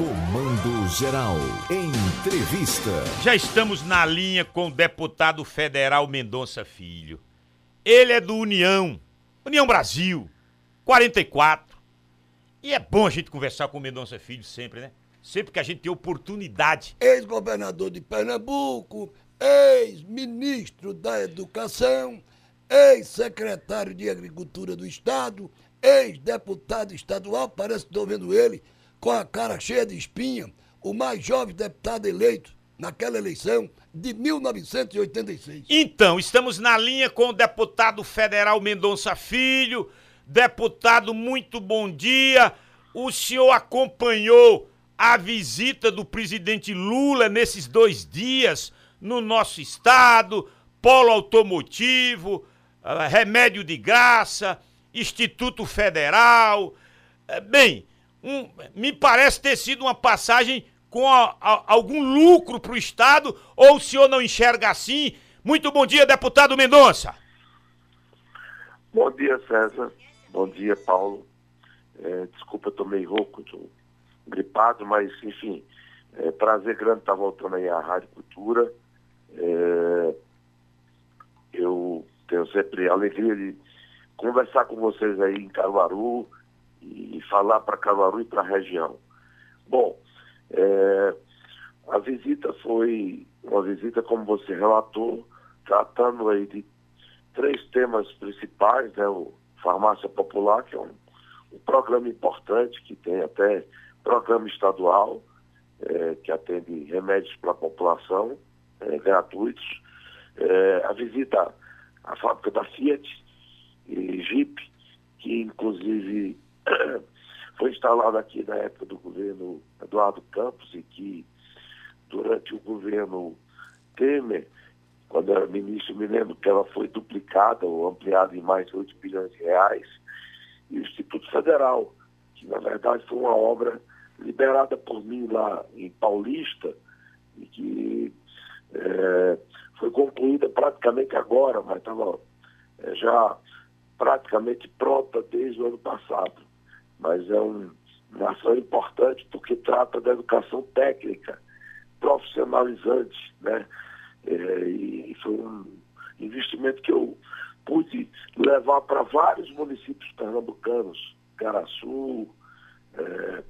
Comando Geral. Entrevista. Já estamos na linha com o deputado federal Mendonça Filho. Ele é do União, União Brasil, 44. E é bom a gente conversar com o Mendonça Filho sempre, né? Sempre que a gente tem oportunidade. Ex-governador de Pernambuco, ex-ministro da Educação, ex-secretário de Agricultura do Estado, ex-deputado estadual, parece que estou vendo ele, com a cara cheia de espinha, o mais jovem deputado eleito naquela eleição de 1986. Então, estamos na linha com o deputado federal Mendonça Filho. Deputado, muito bom dia. O senhor acompanhou a visita do presidente Lula nesses dois dias no nosso estado, polo automotivo, ah, remédio de graça, Instituto Federal. É, bem, um, me parece ter sido uma passagem com a, a, algum lucro para o Estado, ou o senhor não enxerga assim? Muito bom dia, deputado Mendonça. Bom dia, César. Bom dia, Paulo. É, desculpa, meio rouco, tô gripado, mas, enfim, é prazer grande estar voltando aí à Rádio Cultura. É, eu tenho sempre a alegria de conversar com vocês aí em Caruaru falar para Caruaru e para a região. Bom, é, a visita foi uma visita, como você relatou, tratando aí de três temas principais, né? O Farmácia Popular, que é um, um programa importante, que tem até programa estadual, é, que atende remédios para a população, é, gratuitos. É, a visita à fábrica da Fiat e Jeep, que inclusive foi instalada aqui na época do governo Eduardo Campos e que durante o governo Temer, quando era ministro, me lembro que ela foi duplicada ou ampliada em mais de 8 bilhões de reais, e o Instituto Federal, que na verdade foi uma obra liberada por mim lá em Paulista, e que é, foi concluída praticamente agora, mas estava é, já praticamente pronta desde o ano passado. Mas é um, uma ação importante porque trata da educação técnica, profissionalizante, né? É, e foi um investimento que eu pude levar para vários municípios pernambucanos, Caraçu, é,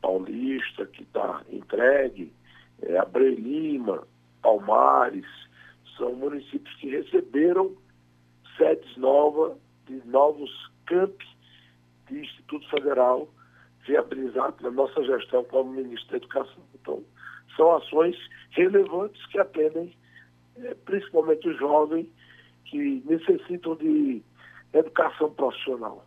Paulista, que está entregue, é, Lima, Palmares, são municípios que receberam sedes novas, de novos campi de Instituto Federal viabilizados na nossa gestão como ministro da Educação. Então, são ações relevantes que atendem é, principalmente os jovens que necessitam de educação profissional.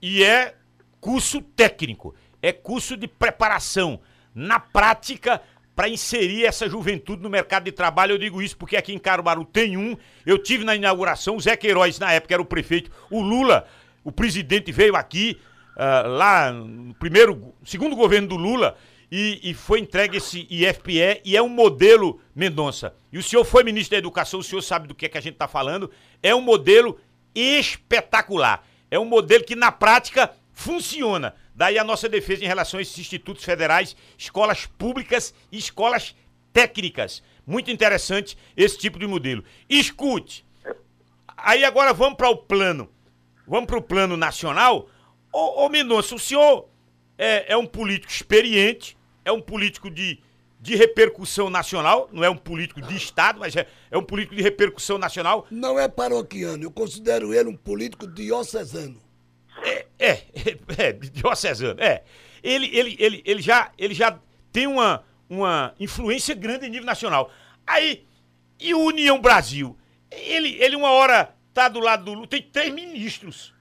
E é curso técnico, é curso de preparação na prática para inserir essa juventude no mercado de trabalho. Eu digo isso porque aqui em Caruaru tem um. Eu tive na inauguração, o Zé Queiroz, na época era o prefeito, o Lula, o presidente veio aqui, uh, lá no primeiro, segundo governo do Lula, e, e, foi entregue esse IFPE e é um modelo, Mendonça. E o senhor foi ministro da Educação, o senhor sabe do que é que a gente está falando. É um modelo espetacular. É um modelo que na prática funciona. Daí a nossa defesa em relação a esses institutos federais, escolas públicas e escolas técnicas. Muito interessante esse tipo de modelo. Escute. Aí agora vamos para o plano. Vamos para o plano nacional. Ô, ô Mendonça, o senhor é, é um político experiente, é um político de, de repercussão nacional, não é um político de Estado, mas é, é um político de repercussão nacional. Não é paroquiano, eu considero ele um político diocesano. É, é, é, diocesano, é. Ele, ele, ele, ele, já, ele já tem uma, uma influência grande em nível nacional. Aí, e o União Brasil? Ele, ele uma hora tá do lado do Lula, tem três ministros.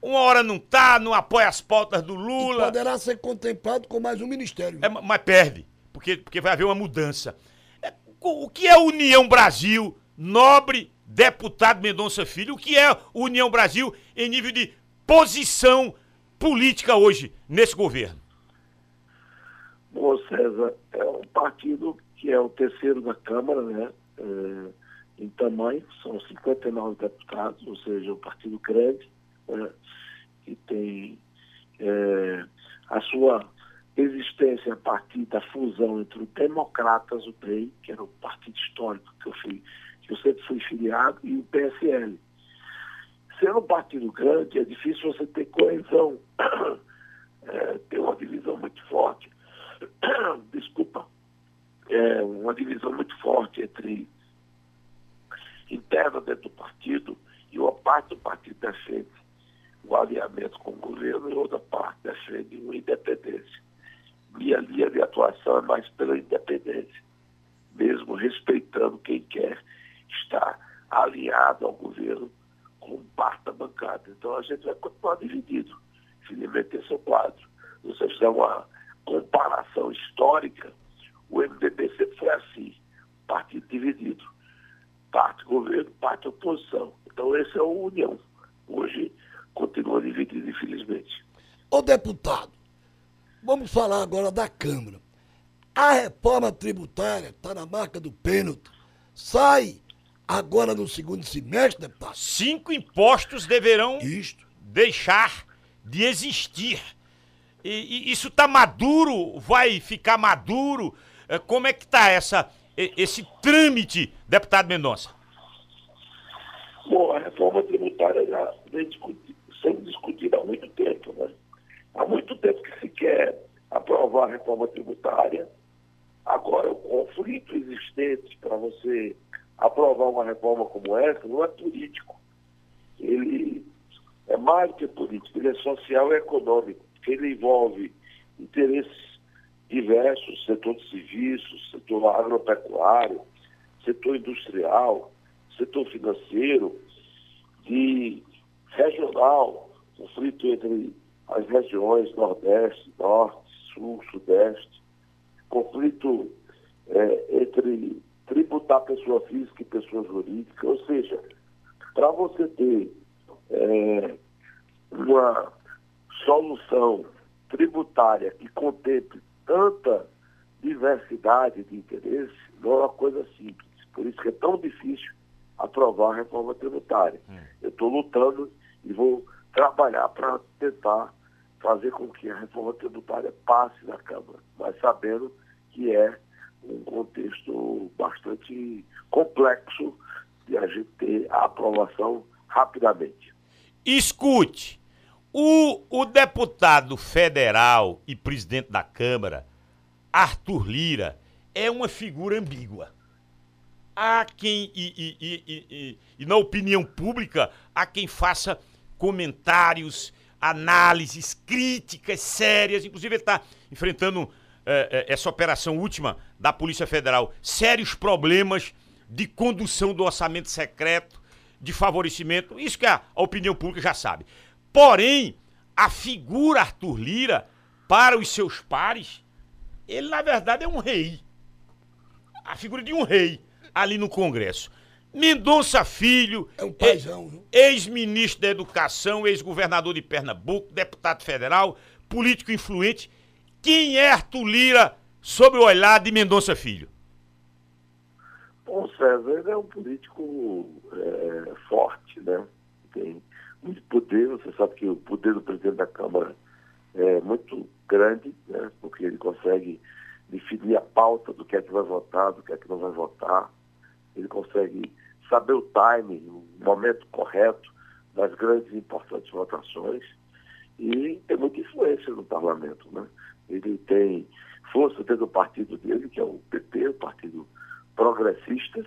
Uma hora não tá, não apoia as pautas do Lula. E poderá ser contemplado com mais um ministério. É, mas perde, porque, porque vai haver uma mudança. É, o que é União Brasil, nobre deputado Mendonça Filho? O que é União Brasil em nível de posição política hoje nesse governo? Bom, César, é um partido que é o terceiro da Câmara, né? É, em tamanho, são 59 deputados, ou seja, um partido grande, né? que tem é, a sua existência a partir da fusão entre o Democratas, o DEM, que era o partido histórico que eu, fui, que eu sempre fui filiado, e o PSL. Sendo um partido grande, é difícil você ter coesão, é, ter uma divisão muito forte. Desculpa. É, uma divisão muito forte entre interna dentro do partido e uma parte do partido defende o alinhamento com o governo e outra parte defende uma independência. Minha linha de atuação é mais pela independência, mesmo respeitando quem quer estar alinhado ao governo com parte da bancada. Então a gente vai continuar dividido. Infelizmente esse é o quadro. Se você fizer uma comparação histórica, o MDB sempre foi assim, partido dividido. Parte governo, parte oposição. Então esse é o União. Hoje continua dividido, infelizmente. Ô deputado, vamos falar agora da Câmara. A reforma tributária está na marca do pênalti. Sai agora no segundo semestre, deputado. Cinco impostos deverão Isto. deixar de existir. E, e isso está maduro? Vai ficar maduro? É, Como é que está essa, esse trâmite, deputado Mendonça? Bom, a reforma tributária já vem discuti- sendo discutida há muito tempo. Né? Há muito tempo que se quer aprovar a reforma tributária. Agora, o conflito existente para você aprovar uma reforma como essa não é político. Ele é mais que político, ele é social e econômico, porque ele envolve interesses diversos, setor de serviços, setor agropecuário, setor industrial, setor financeiro, de regional, conflito entre as regiões Nordeste, Norte, Sul, Sudeste, conflito eh, entre tributar pessoa física e pessoa jurídica, ou seja, para você ter eh, uma solução tributária que contemple tanta diversidade de interesse, não é uma coisa simples. Por isso que é tão difícil aprovar a reforma tributária. Eu estou lutando e vou trabalhar para tentar fazer com que a reforma tributária passe na Câmara, mas sabendo que é um contexto bastante complexo de a gente ter a aprovação rapidamente. Escute, o, o deputado federal e presidente da Câmara, Arthur Lira, é uma figura ambígua. Há quem, e, e- e- e- na opinião pública, há quem faça comentários, análises, críticas sérias. Inclusive, ele está enfrentando eh, eh, essa operação última da Polícia Federal, sérios problemas de condução do orçamento secreto, de favorecimento, isso que a, a opinião pública já sabe. Porém, a figura Arthur Lira, para os seus pares, ele na verdade é um rei. A figura de um rei ali no Congresso. Mendonça Filho, É um paizão, viu? ex-ministro da Educação, ex-governador de Pernambuco, deputado federal, político influente. Quem é Arthur Lira sob o olhar de Mendonça Filho? Bom, César, ele é um político é, forte, né? Tem muito poder, você sabe que o poder do presidente da Câmara é muito grande, né? Porque ele consegue definir a pauta do que é que vai votar, do que é que não vai votar. Ele consegue saber o timing, o momento correto das grandes e importantes votações e tem muita influência no parlamento, né? Ele tem força dentro do partido dele, que é o PP, o Partido Progressistas,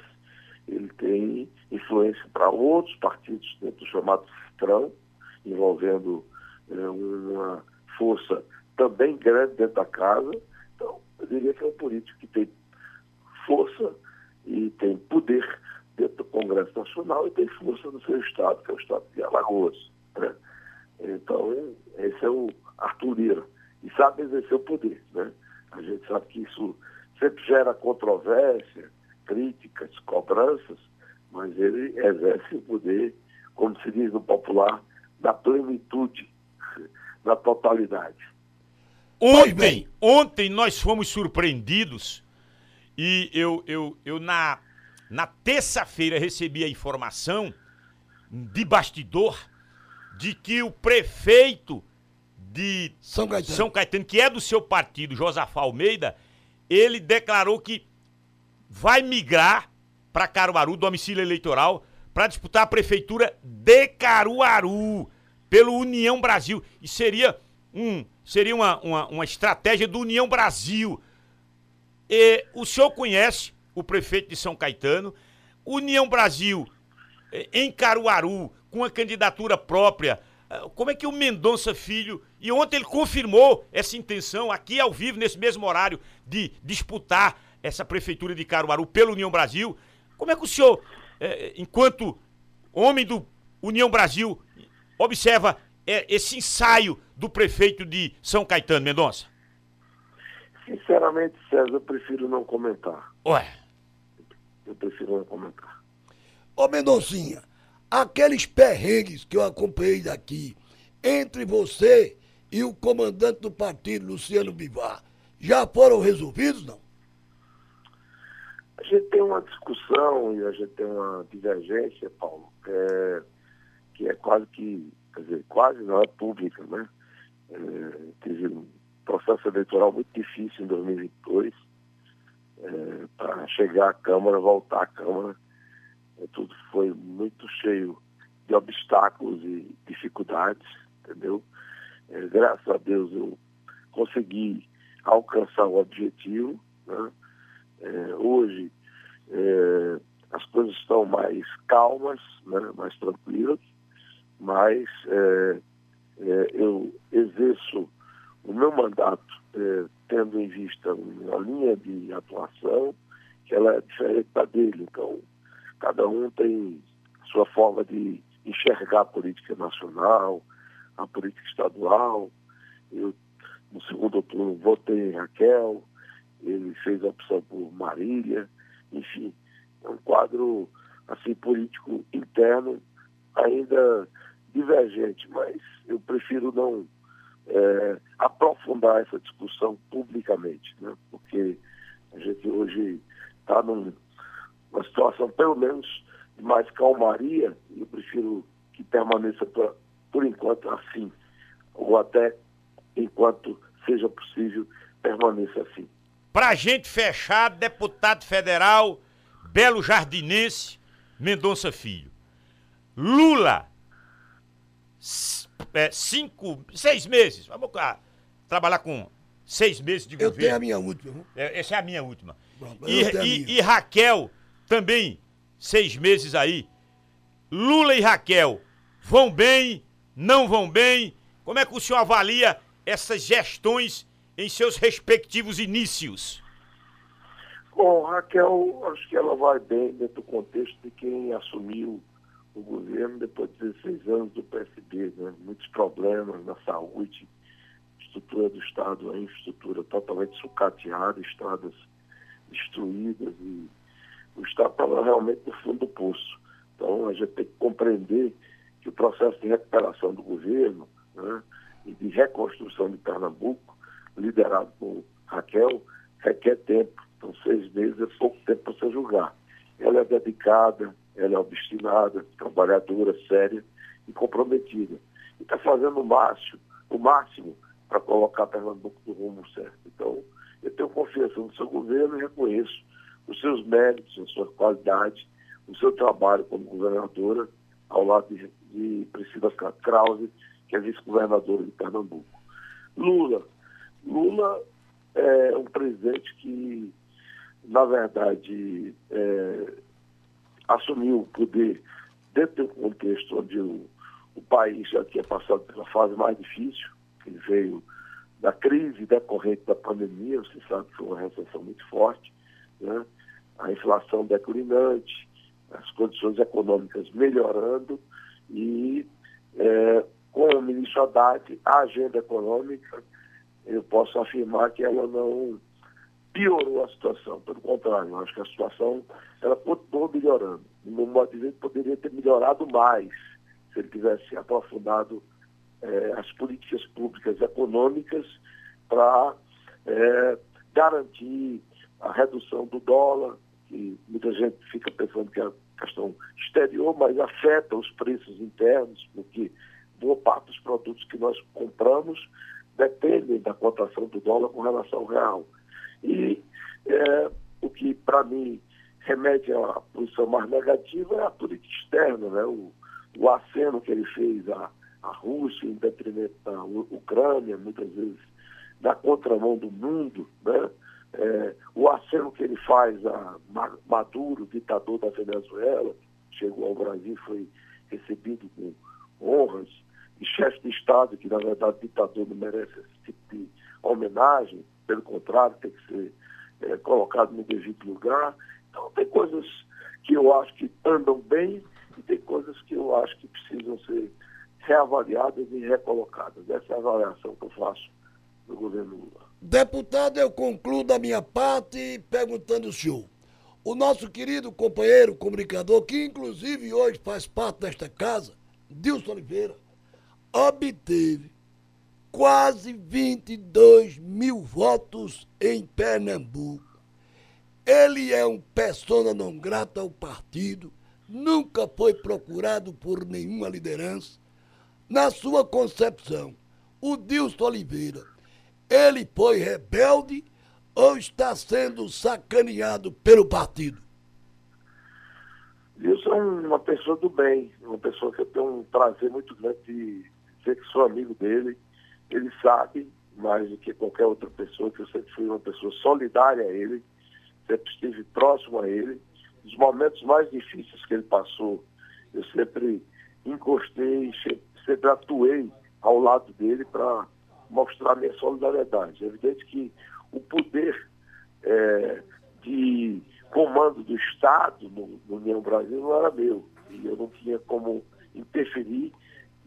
ele tem influência para outros partidos dentro do chamado Citrão, envolvendo eh, uma força também grande dentro da casa. Então, eu diria que é um político que tem força e tem poder dentro do Congresso Nacional e tem força no seu estado, que é o estado de Alagoas. né? Então, esse é o Arthur Lira. E sabe exercer o poder. Né? A gente sabe que isso sempre gera controvérsia, críticas, cobranças, mas ele exerce o poder, como se diz no popular, na plenitude, na totalidade. Ontem, ontem nós fomos surpreendidos e eu, eu, eu na, na terça-feira recebi a informação de bastidor de que o prefeito de São Caetano. São Caetano, que é do seu partido, Josafá Almeida, ele declarou que vai migrar para Caruaru, domicílio eleitoral, para disputar a prefeitura de Caruaru pelo União Brasil. E seria um seria uma, uma, uma estratégia do União Brasil. E o senhor conhece o prefeito de São Caetano, União Brasil eh, em Caruaru, com a candidatura própria. Ah, Como é que o Mendonça Filho, e ontem ele confirmou essa intenção aqui ao vivo, nesse mesmo horário, de disputar essa prefeitura de Caruaru pelo União Brasil. Como é que o senhor, eh, enquanto homem do União Brasil, observa eh, esse ensaio do prefeito de São Caetano, Mendonça? Sinceramente, César, eu prefiro não comentar. Ué, Eu prefiro não comentar. Ô Mendoncinha, aqueles perrengues que eu acompanhei daqui, entre você e o comandante do partido, Luciano Bivar, já foram resolvidos, não? A gente tem uma discussão e a gente tem uma divergência, Paulo, é, que é quase que, quer dizer, quase não é pública, né? É, teve um processo eleitoral muito difícil em 2022 é, para chegar à Câmara, voltar à Câmara. É, tudo foi muito cheio de obstáculos e dificuldades, entendeu? É, graças a Deus eu consegui alcançar o objetivo, né? É, hoje é, as coisas estão mais calmas, né, mais tranquilas, mas é, é, eu exerço o meu mandato é, tendo em vista uma linha de atuação que ela é diferente da dele. Então, cada um tem sua forma de enxergar a política nacional, a política estadual. Eu, no segundo turno, votei em Raquel, ele fez a opção por Marília, enfim, é um quadro assim político interno ainda divergente, mas eu prefiro não é, aprofundar essa discussão publicamente, né? porque a gente hoje está numa situação pelo menos de mais calmaria e eu prefiro que permaneça por, por enquanto assim, ou até enquanto seja possível permaneça assim. Pra gente fechar, deputado federal, Belo Jardinense, Mendonça Filho. Lula, é, cinco, seis meses, vamos lá, trabalhar com seis meses de Eu tenho a governo. minha última. É, essa é a minha última. E, e- minha. e Raquel, também, seis meses aí. Lula e Raquel, vão bem, não vão bem? Como é que o senhor avalia essas gestões em seus respectivos inícios? Bom, Raquel, acho que ela vai bem dentro do contexto de quem assumiu o governo depois de 16 anos do PSB, né? Muitos problemas na saúde, estrutura do Estado, a infraestrutura totalmente sucateada, estradas destruídas e o Estado estava realmente no fundo do poço. Então a gente tem que compreender que o processo de recuperação do governo né, e de reconstrução de Pernambuco, liderado por Raquel, requer tempo. Então, seis meses é pouco tempo para você julgar. Ela é dedicada, ela é obstinada, trabalhadora, séria e comprometida. E está fazendo o máximo, o máximo para colocar Pernambuco no rumo certo. Então, eu tenho confiança no seu governo e reconheço os seus méritos, a sua qualidade, o seu trabalho como governadora, ao lado de, de Priscila Krause, que é vice-governadora de Pernambuco. Lula. Lula é um presidente que, na verdade, é, assumiu o poder dentro de um contexto onde o, o país já tinha passado pela fase mais difícil, que veio da crise decorrente da pandemia, você sabe que foi uma recessão muito forte, né? a inflação declinante, as condições econômicas melhorando e é, com o ministro Haddad, a agenda econômica, eu posso afirmar que ela não piorou a situação, pelo contrário, eu acho que a situação ela continuou melhorando. No modo de ver, poderia ter melhorado mais se ele tivesse aprofundado eh, as políticas públicas econômicas para eh, garantir a redução do dólar, que muita gente fica pensando que é questão exterior, mas afeta os preços internos, porque boa parte dos produtos que nós compramos dependem da cotação do dólar com relação ao real. E é, o que, para mim, remete à posição mais negativa é a política externa, né? o, o aceno que ele fez à, à Rússia em detrimento da Ucrânia, muitas vezes na contramão do mundo, né? É, o aceno que ele faz a Maduro, ditador da Venezuela, chegou ao Brasil foi recebido com honras, e chefe de Estado, que na verdade ditador não merece esse tipo de homenagem, pelo contrário, tem que ser é, colocado no devido lugar. Então tem coisas que eu acho que andam bem e tem coisas que eu acho que precisam ser reavaliadas e recolocadas. Essa é a avaliação que eu faço do governo Lula. Deputado, eu concluo da minha parte perguntando ao senhor. O nosso querido companheiro comunicador, que inclusive hoje faz parte desta casa, Dilson Oliveira, obteve quase 22 mil votos em Pernambuco. Ele é um persona não grata ao partido, nunca foi procurado por nenhuma liderança. Na sua concepção, o Dilson Oliveira, ele foi rebelde ou está sendo sacaneado pelo partido? Wilson é uma pessoa do bem, uma pessoa que eu tenho um prazer muito grande de dizer que sou amigo dele. Ele sabe, mais do que qualquer outra pessoa, que eu sempre fui uma pessoa solidária a ele, sempre estive próximo a ele. Nos momentos mais difíceis que ele passou, eu sempre encostei, sempre atuei ao lado dele para mostrar minha solidariedade. É evidente que o poder é, de comando do Estado no, no União Brasil não era meu. E eu não tinha como interferir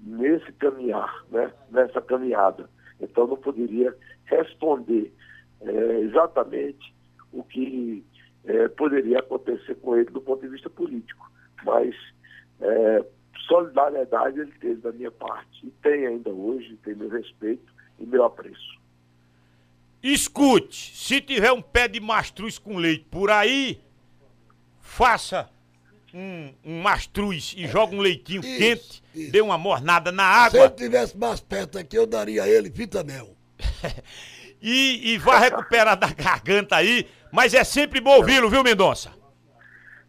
nesse caminhar, né, nessa caminhada. Então não poderia responder é, exatamente o que é, poderia acontecer com ele do ponto de vista político. Mas é, solidariedade ele teve da minha parte. E tem ainda hoje, tem meu respeito e meu apreço. Escute, se tiver um pé de mastruz com leite por aí, faça um, um mastruz e joga um leitinho isso, quente, isso. dê uma mornada na água. Se ele tivesse mais perto aqui, eu daria a ele vitamel. e, e vai recuperar da garganta aí, mas é sempre bom ouvi-lo, viu, Mendonça?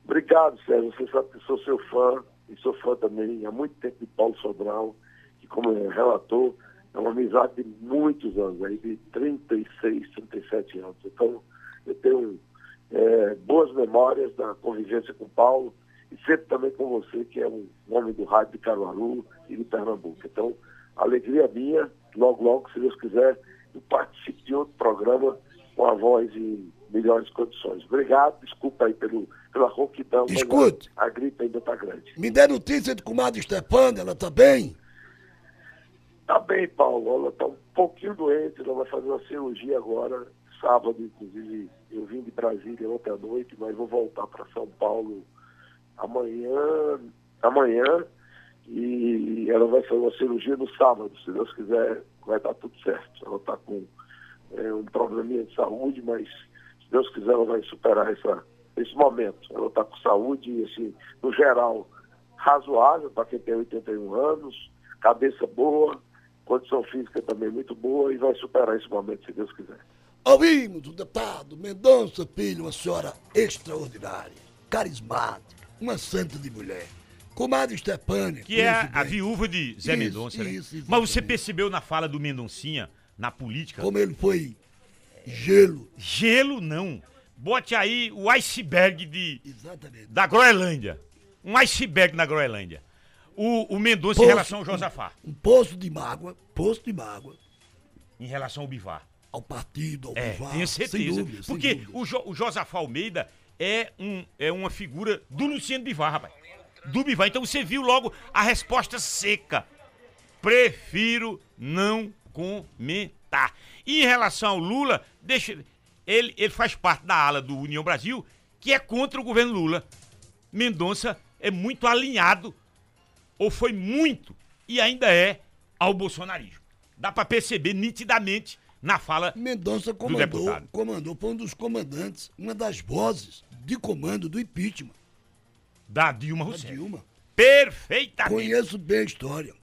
Obrigado, Sérgio. Você sabe que sou seu fã, e sou fã também há muito tempo de Paulo Sobral, que como relator, é uma amizade de muitos anos, aí de 36, 37 anos. Então, eu tenho é, boas memórias da convivência com o Paulo e sempre também com você, que é um homem do rádio de Caruaru e de Pernambuco. Então, alegria minha, logo, logo, se Deus quiser, eu participe de outro programa com a voz em melhores condições. Obrigado, desculpa aí pelo, pela rouquidão. Escute. A, a gripe ainda está grande. Me dê notícia de comadre Stefana, ela está bem? Tá bem, Paulo. Ela tá um pouquinho doente, ela vai fazer uma cirurgia agora, sábado, inclusive. Eu vim de Brasília ontem à noite, mas vou voltar para São Paulo amanhã, amanhã, e ela vai fazer uma cirurgia no sábado, se Deus quiser, vai dar tudo certo. Ela está com é, um probleminha de saúde, mas se Deus quiser ela vai superar essa, esse momento. Ela está com saúde, assim, no geral, razoável para quem tem 81 anos, cabeça boa, condição física também muito boa e vai superar esse momento, se Deus quiser. Ouvimos o deputado Mendonça Filho, uma senhora extraordinária, carismática, uma santa de mulher. Comadre Stepânia. Que é a, a, viúva de Zé isso, Mendonça, né? Isso, Mas você percebeu na fala do Mendoncinha, na política? Como ele foi gelo. Gelo não. Bote aí o iceberg de, Exatamente. da Groenlândia. Um iceberg na Groenlândia o, o Mendonça em relação ao Josafá? Um, um poço de mágoa, poço de mágoa. Em relação ao Bivar? Ao partido, ao é, Bivar. Tenho certeza. Sem dúvida, Porque. O, jo, o Josafá Almeida é, um, é uma figura do Luciano Bivar, rapaz. Do Bivar. Então você viu logo a resposta seca. Prefiro não comentar. E em relação ao Lula, deixa. Ele, ele faz parte da ala do União Brasil, que é contra o governo Lula. Mendonça é muito alinhado ou foi muito e ainda é ao bolsonarismo. Dá para perceber nitidamente na fala Mendonça comandou, do deputado. comandou, foi um dos comandantes, uma das vozes de comando do impeachment. Da Dilma Rousseff. Da Dilma. Perfeitamente. Conheço bem a história.